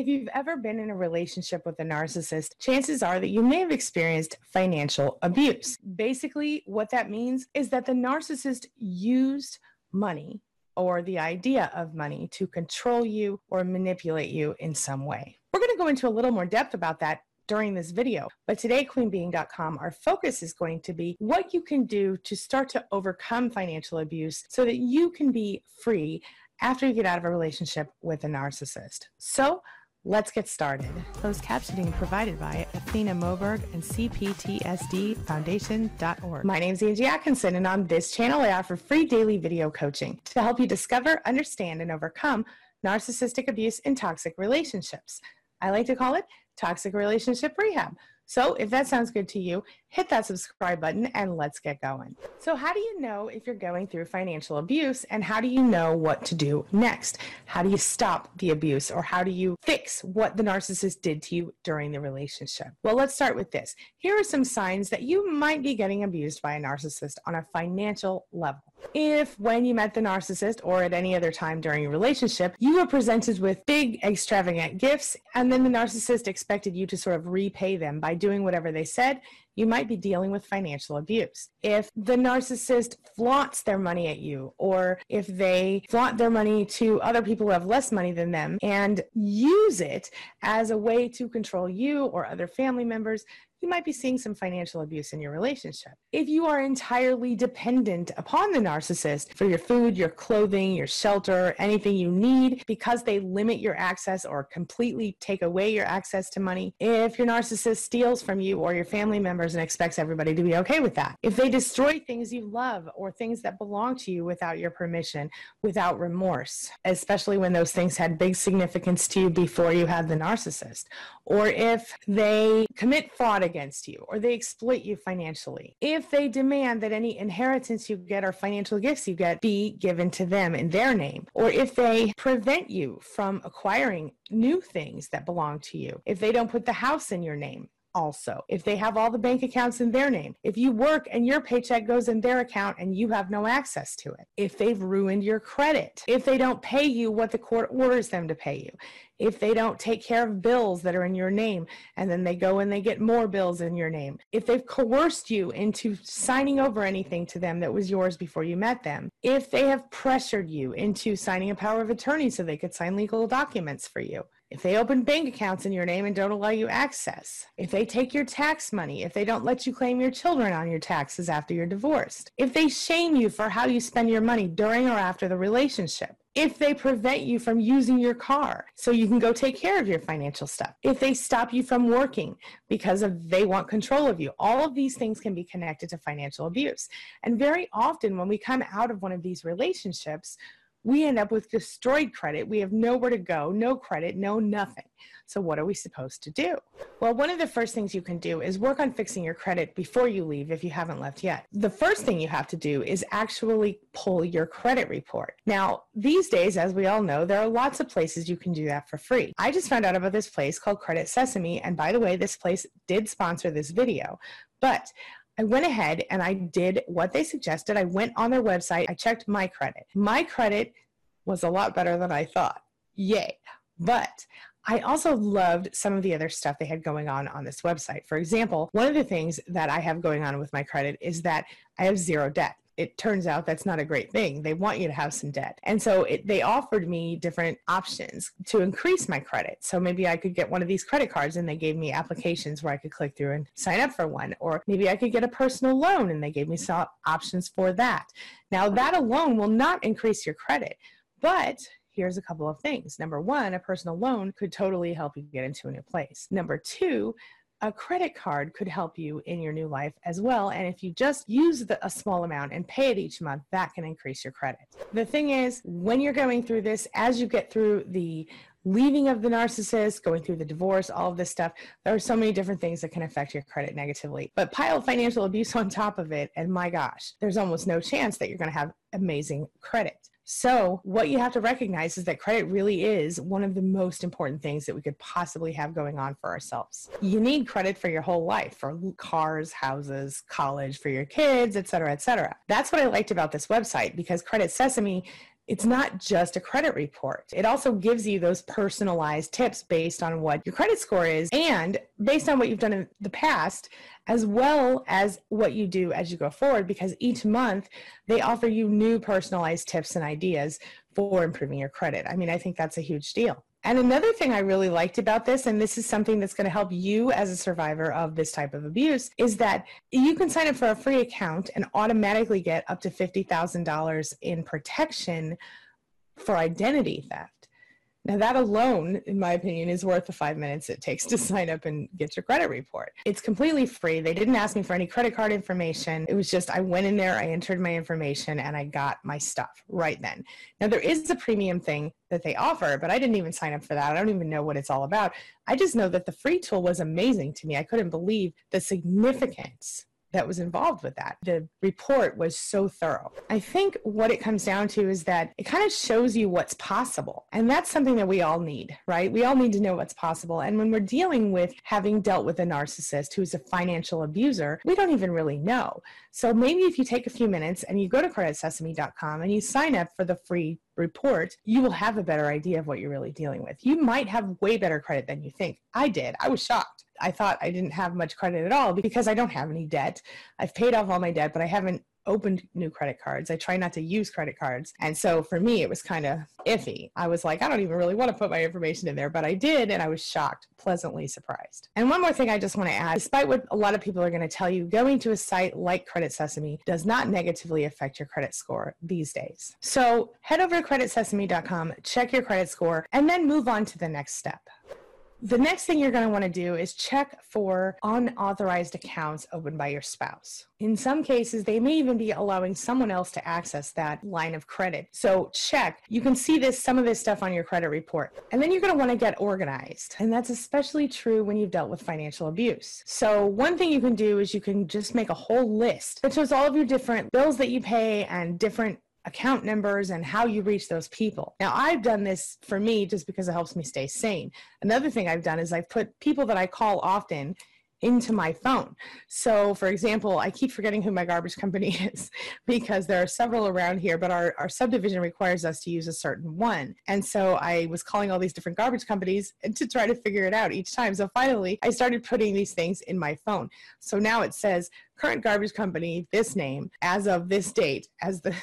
If you've ever been in a relationship with a narcissist, chances are that you may have experienced financial abuse. Basically, what that means is that the narcissist used money or the idea of money to control you or manipulate you in some way. We're going to go into a little more depth about that during this video. But today, queenbeeing.com, our focus is going to be what you can do to start to overcome financial abuse so that you can be free after you get out of a relationship with a narcissist. So let's get started. Closed captioning provided by Athena Moberg and CPTSDFoundation.org. My name is Angie Atkinson, and on this channel, I offer free daily video coaching to help you discover, understand, and overcome narcissistic abuse in toxic relationships. I like to call it toxic relationship rehab. So if that sounds good to you, hit that subscribe button and let's get going. So, how do you know if you're going through financial abuse and how do you know what to do next? How do you stop the abuse or how do you fix what the narcissist did to you during the relationship? Well, let's start with this. Here are some signs that you might be getting abused by a narcissist on a financial level. If, when you met the narcissist or at any other time during your relationship, you were presented with big, extravagant gifts, and then the narcissist expected you to sort of repay them by doing whatever they said, you might be dealing with financial abuse. If the narcissist flaunts their money at you, or if they flaunt their money to other people who have less money than them and use it as a way to control you or other family members, you might be seeing some financial abuse in your relationship. If you are entirely dependent upon the narcissist for your food, your clothing, your shelter, anything you need, because they limit your access or completely take away your access to money, if your narcissist steals from you or your family members and expects everybody to be okay with that, if they destroy things you love or things that belong to you without your permission, without remorse, especially when those things had big significance to you before you had the narcissist, or if they commit fraud against you or they exploit you financially. If they demand that any inheritance you get or financial gifts you get be given to them in their name, or if they prevent you from acquiring new things that belong to you, if they don't put the house in your name, also. If they have all the bank accounts in their name, if you work and your paycheck goes in their account and you have no access to it, if they've ruined your credit, if they don't pay you what the court orders them to pay you, if they don't take care of bills that are in your name and then they go and they get more bills in your name, if they've coerced you into signing over anything to them that was yours before you met them, if they have pressured you into signing a power of attorney so they could sign legal documents for you, if they open bank accounts in your name and don't allow you access, if they take your tax money, if they don't let you claim your children on your taxes after you're divorced, if they shame you for how you spend your money during or after the relationship, if they prevent you from using your car so you can go take care of your financial stuff, if they stop you from working because of they want control of you, all of these things can be connected to financial abuse. And very often when we come out of one of these relationships, we end up with destroyed credit. We have nowhere to go, no credit, no nothing. So, what are we supposed to do? Well, one of the first things you can do is work on fixing your credit before you leave if you haven't left yet. The first thing you have to do is actually pull your credit report. Now, these days, as we all know, there are lots of places you can do that for free. I just found out about this place called Credit Sesame. And by the way, this place did sponsor this video. But I went ahead and I did what they suggested. I went on their website, I checked my credit. My credit was a lot better than I thought. Yay. But I also loved some of the other stuff they had going on on this website. For example, one of the things that I have going on with my credit is that I have zero debt it turns out that's not a great thing. They want you to have some debt. And so it, they offered me different options to increase my credit. So maybe I could get one of these credit cards and they gave me applications where I could click through and sign up for one. Or maybe I could get a personal loan and they gave me some options for that. Now, that alone will not increase your credit, but here's a couple of things. Number one, a personal loan could totally help you get into a new place. Number two, a credit card could help you in your new life as well. And if you just use the, a small amount and pay it each month, that can increase your credit. The thing is, when you're going through this, as you get through the leaving of the narcissist, going through the divorce, all of this stuff. There are so many different things that can affect your credit negatively. But pile financial abuse on top of it, and my gosh, there's almost no chance that you're going to have amazing credit. So, what you have to recognize is that credit really is one of the most important things that we could possibly have going on for ourselves. You need credit for your whole life for cars, houses, college, for your kids, et cetera, et cetera. That's what I liked about this website because Credit Sesame it's not just a credit report. It also gives you those personalized tips based on what your credit score is and based on what you've done in the past, as well as what you do as you go forward, because each month they offer you new personalized tips and ideas for improving your credit. I mean, I think that's a huge deal. And another thing I really liked about this, and this is something that's going to help you as a survivor of this type of abuse, is that you can sign up for a free account and automatically get up to $50,000 in protection for identity theft. That alone, in my opinion, is worth the five minutes it takes to sign up and get your credit report. It's completely free. They didn't ask me for any credit card information. It was just I went in there, I entered my information, and I got my stuff right then. Now, there is a premium thing that they offer, but I didn't even sign up for that. I don't even know what it's all about. I just know that the free tool was amazing to me. I couldn't believe the significance that was involved with that. The report was so thorough. I think what it comes down to is that it kind of shows you what's possible. And that's something that we all need, right? We all need to know what's possible. And when we're dealing with having dealt with a narcissist who's a financial abuser, we don't even really know. So maybe if you take a few minutes and you go to creditsesame.com and you sign up for the free report, you will have a better idea of what you're really dealing with. You might have way better credit than you think. I did. I was shocked. I thought I didn't have much credit at all because I don't have any debt. I've paid off all my debt, but I haven't opened new credit cards. I try not to use credit cards. And so for me, it was kind of iffy. I was like, I don't even really want to put my information in there, but I did. And I was shocked, pleasantly surprised. And one more thing I just want to add despite what a lot of people are going to tell you, going to a site like Credit Sesame does not negatively affect your credit score these days. So head over to creditsesame.com, check your credit score, and then move on to the next step. The next thing you're going to want to do is check for unauthorized accounts opened by your spouse. In some cases, they may even be allowing someone else to access that line of credit. So check. You can see this some of this stuff on your credit report. And then you're going to want to get organized. And that's especially true when you've dealt with financial abuse. So one thing you can do is you can just make a whole list that shows all of your different bills that you pay and different account numbers and how you reach those people. Now, I've done this for me just because it helps me stay sane. Another thing I've done is I've put people that I call often into my phone. So, for example, I keep forgetting who my garbage company is because there are several around here, but our, our subdivision requires us to use a certain one. And so I was calling all these different garbage companies to try to figure it out each time. So finally, I started putting these things in my phone. So now it says current garbage company, this name, as of this date, as the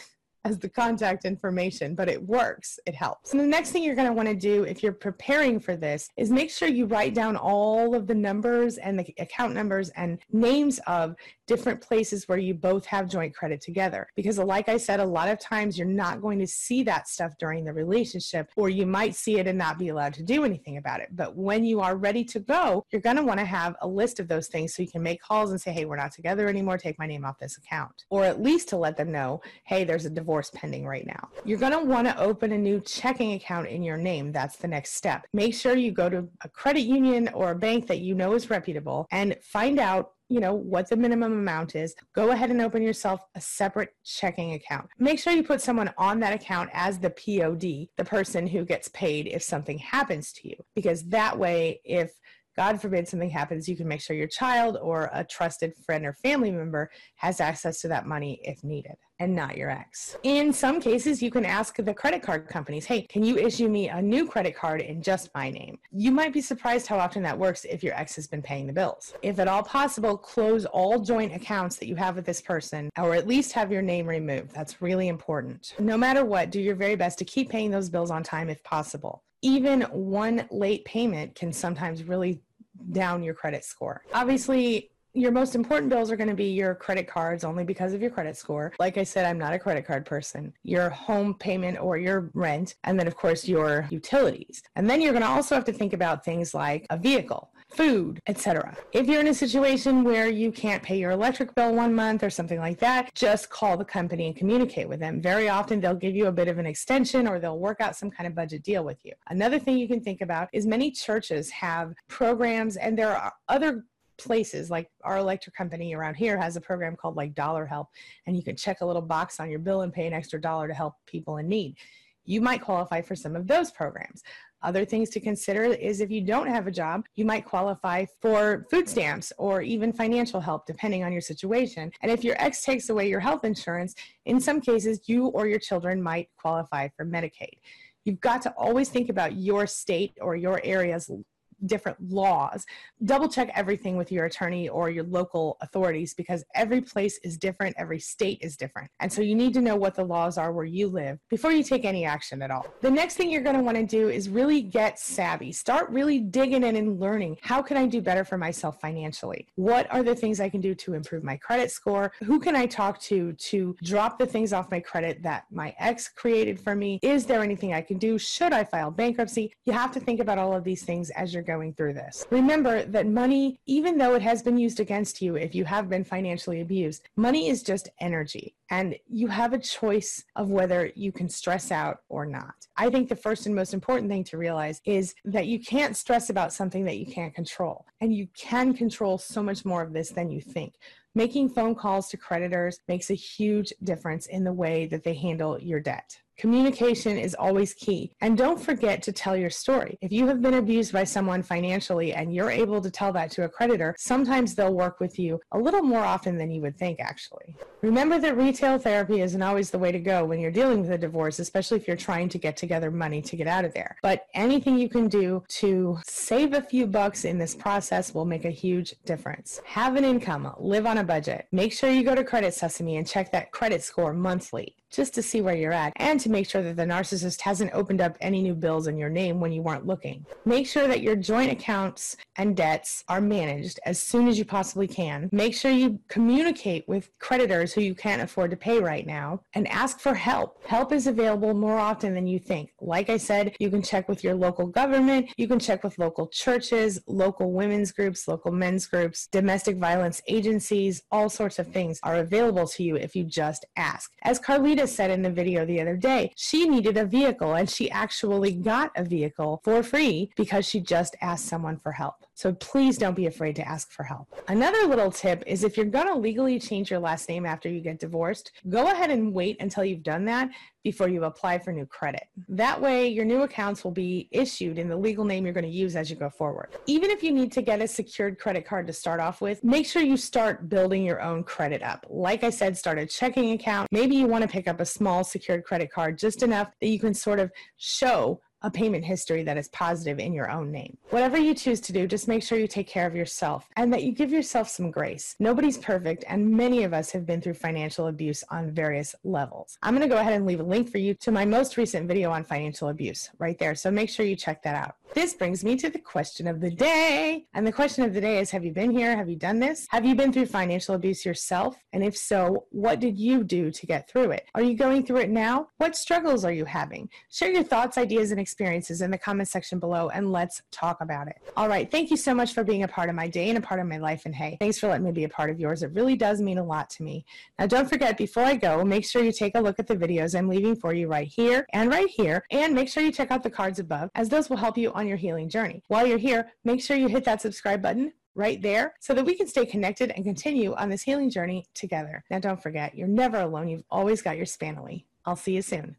as the contact information, but it works. It helps. And the next thing you're going to want to do if you're preparing for this is make sure you write down all of the numbers and the account numbers and names of different places where you both have joint credit together. Because, like I said, a lot of times you're not going to see that stuff during the relationship, or you might see it and not be allowed to do anything about it. But when you are ready to go, you're going to want to have a list of those things so you can make calls and say, hey, we're not together anymore, take my name off this account. Or at least to let them know, hey, there's a divorce pending right now. You're going to want to open a new checking account in your name. That's the next step. Make sure you go to a credit union or a bank that you know is reputable and find out you know what the minimum amount is go ahead and open yourself a separate checking account make sure you put someone on that account as the pod the person who gets paid if something happens to you because that way if God forbid something happens, you can make sure your child or a trusted friend or family member has access to that money if needed and not your ex. In some cases, you can ask the credit card companies, hey, can you issue me a new credit card in just my name? You might be surprised how often that works if your ex has been paying the bills. If at all possible, close all joint accounts that you have with this person or at least have your name removed. That's really important. No matter what, do your very best to keep paying those bills on time if possible. Even one late payment can sometimes really down your credit score. Obviously, your most important bills are going to be your credit cards only because of your credit score. Like I said, I'm not a credit card person. Your home payment or your rent, and then, of course, your utilities. And then you're going to also have to think about things like a vehicle food, etc. If you're in a situation where you can't pay your electric bill one month or something like that, just call the company and communicate with them. Very often they'll give you a bit of an extension or they'll work out some kind of budget deal with you. Another thing you can think about is many churches have programs and there are other places like our electric company around here has a program called like dollar help and you can check a little box on your bill and pay an extra dollar to help people in need you might qualify for some of those programs Other things to consider is if you don't have a job, you might qualify for food stamps or even financial help, depending on your situation. And if your ex takes away your health insurance, in some cases, you or your children might qualify for Medicaid. You've got to always think about your state or your area's different laws. Double check everything with your attorney or your local authorities because every place is different, every state is different. And so you need to know what the laws are where you live before you take any action at all. The next thing you're going to want to do is really get savvy. Start really digging in and learning how can I do better for myself financially? What are the things I can do to improve my credit score? Who can I talk to to drop the things off my credit that my ex created for me? Is there anything I can do? Should I file bankruptcy? You have to think about all of these things as you're going through this. Remember that money, even though it has been used against you if you have been financially abused, money is just energy. And you have a choice of whether you can stress out or not. I think the first and most important thing to realize is that you can't stress about something that you can't control. And you can control so much more of this than you think. Making phone calls to creditors makes a huge difference in the way that they handle your debt. Communication is always key. And don't forget to tell your story. If you have been abused by someone financially and you're able to tell that to a creditor, sometimes they'll work with you a little more often than you would think, actually. Remember that retail therapy isn't always the way to go when you're dealing with a divorce, especially if you're trying to get together money to get out of there. But anything you can do to save a few bucks in this process will make a huge difference. Have an income, live on a budget. Make sure you go to Credit Sesame and check that credit score monthly just to see where you're at and to make sure that the narcissist hasn't opened up any new bills in your name when you weren't looking. Make sure that your joint accounts and debts are managed as soon as you possibly can. Make sure you communicate with creditors who you can't afford to pay right now and ask for help. Help is available more often than you think. Like I said, you can check with your local government, you can check with local churches, local women's groups, local men's groups, domestic violence agencies, all sorts of things are available to you if you just ask. As Carlita said in the video the other day, she needed a vehicle and she actually got a vehicle for free because she just asked someone for help. So please don't be afraid to ask for help. Another little tip is if you're going to legally change your last name after you get divorced, go ahead and wait until you've done that before you apply for new credit. That way, your new accounts will be issued in the legal name you're going to use as you go forward. Even if you need to get a secured credit card to start off with, make sure you start building your own credit up. Like I said, start a checking account. Maybe you want to pick up a small secured credit card just enough that you can sort of show a payment history that is positive in your own name. Whatever you choose to do, just make sure you take care of yourself and that you give yourself some grace. Nobody's perfect, and many of us have been through financial abuse on various levels. I'm going to go ahead and leave a link for you to my most recent video on financial abuse right there, so make sure you check that out. This brings me to the question of the day. And the question of the day is Have you been here? Have you done this? Have you been through financial abuse yourself? And if so, what did you do to get through it? Are you going through it now? What struggles are you having? Share your thoughts, ideas, and experiences in the comment section below and let's talk about it. All right. Thank you so much for being a part of my day and a part of my life. And hey, thanks for letting me be a part of yours. It really does mean a lot to me. Now, don't forget, before I go, make sure you take a look at the videos I'm leaving for you right here and right here. And make sure you check out the cards above, as those will help you on your healing journey. While you're here, make sure you hit that subscribe button right there so that we can stay connected and continue on this healing journey together. Now, don't forget, you're never alone. You've always got your Spanily. I'll see you soon.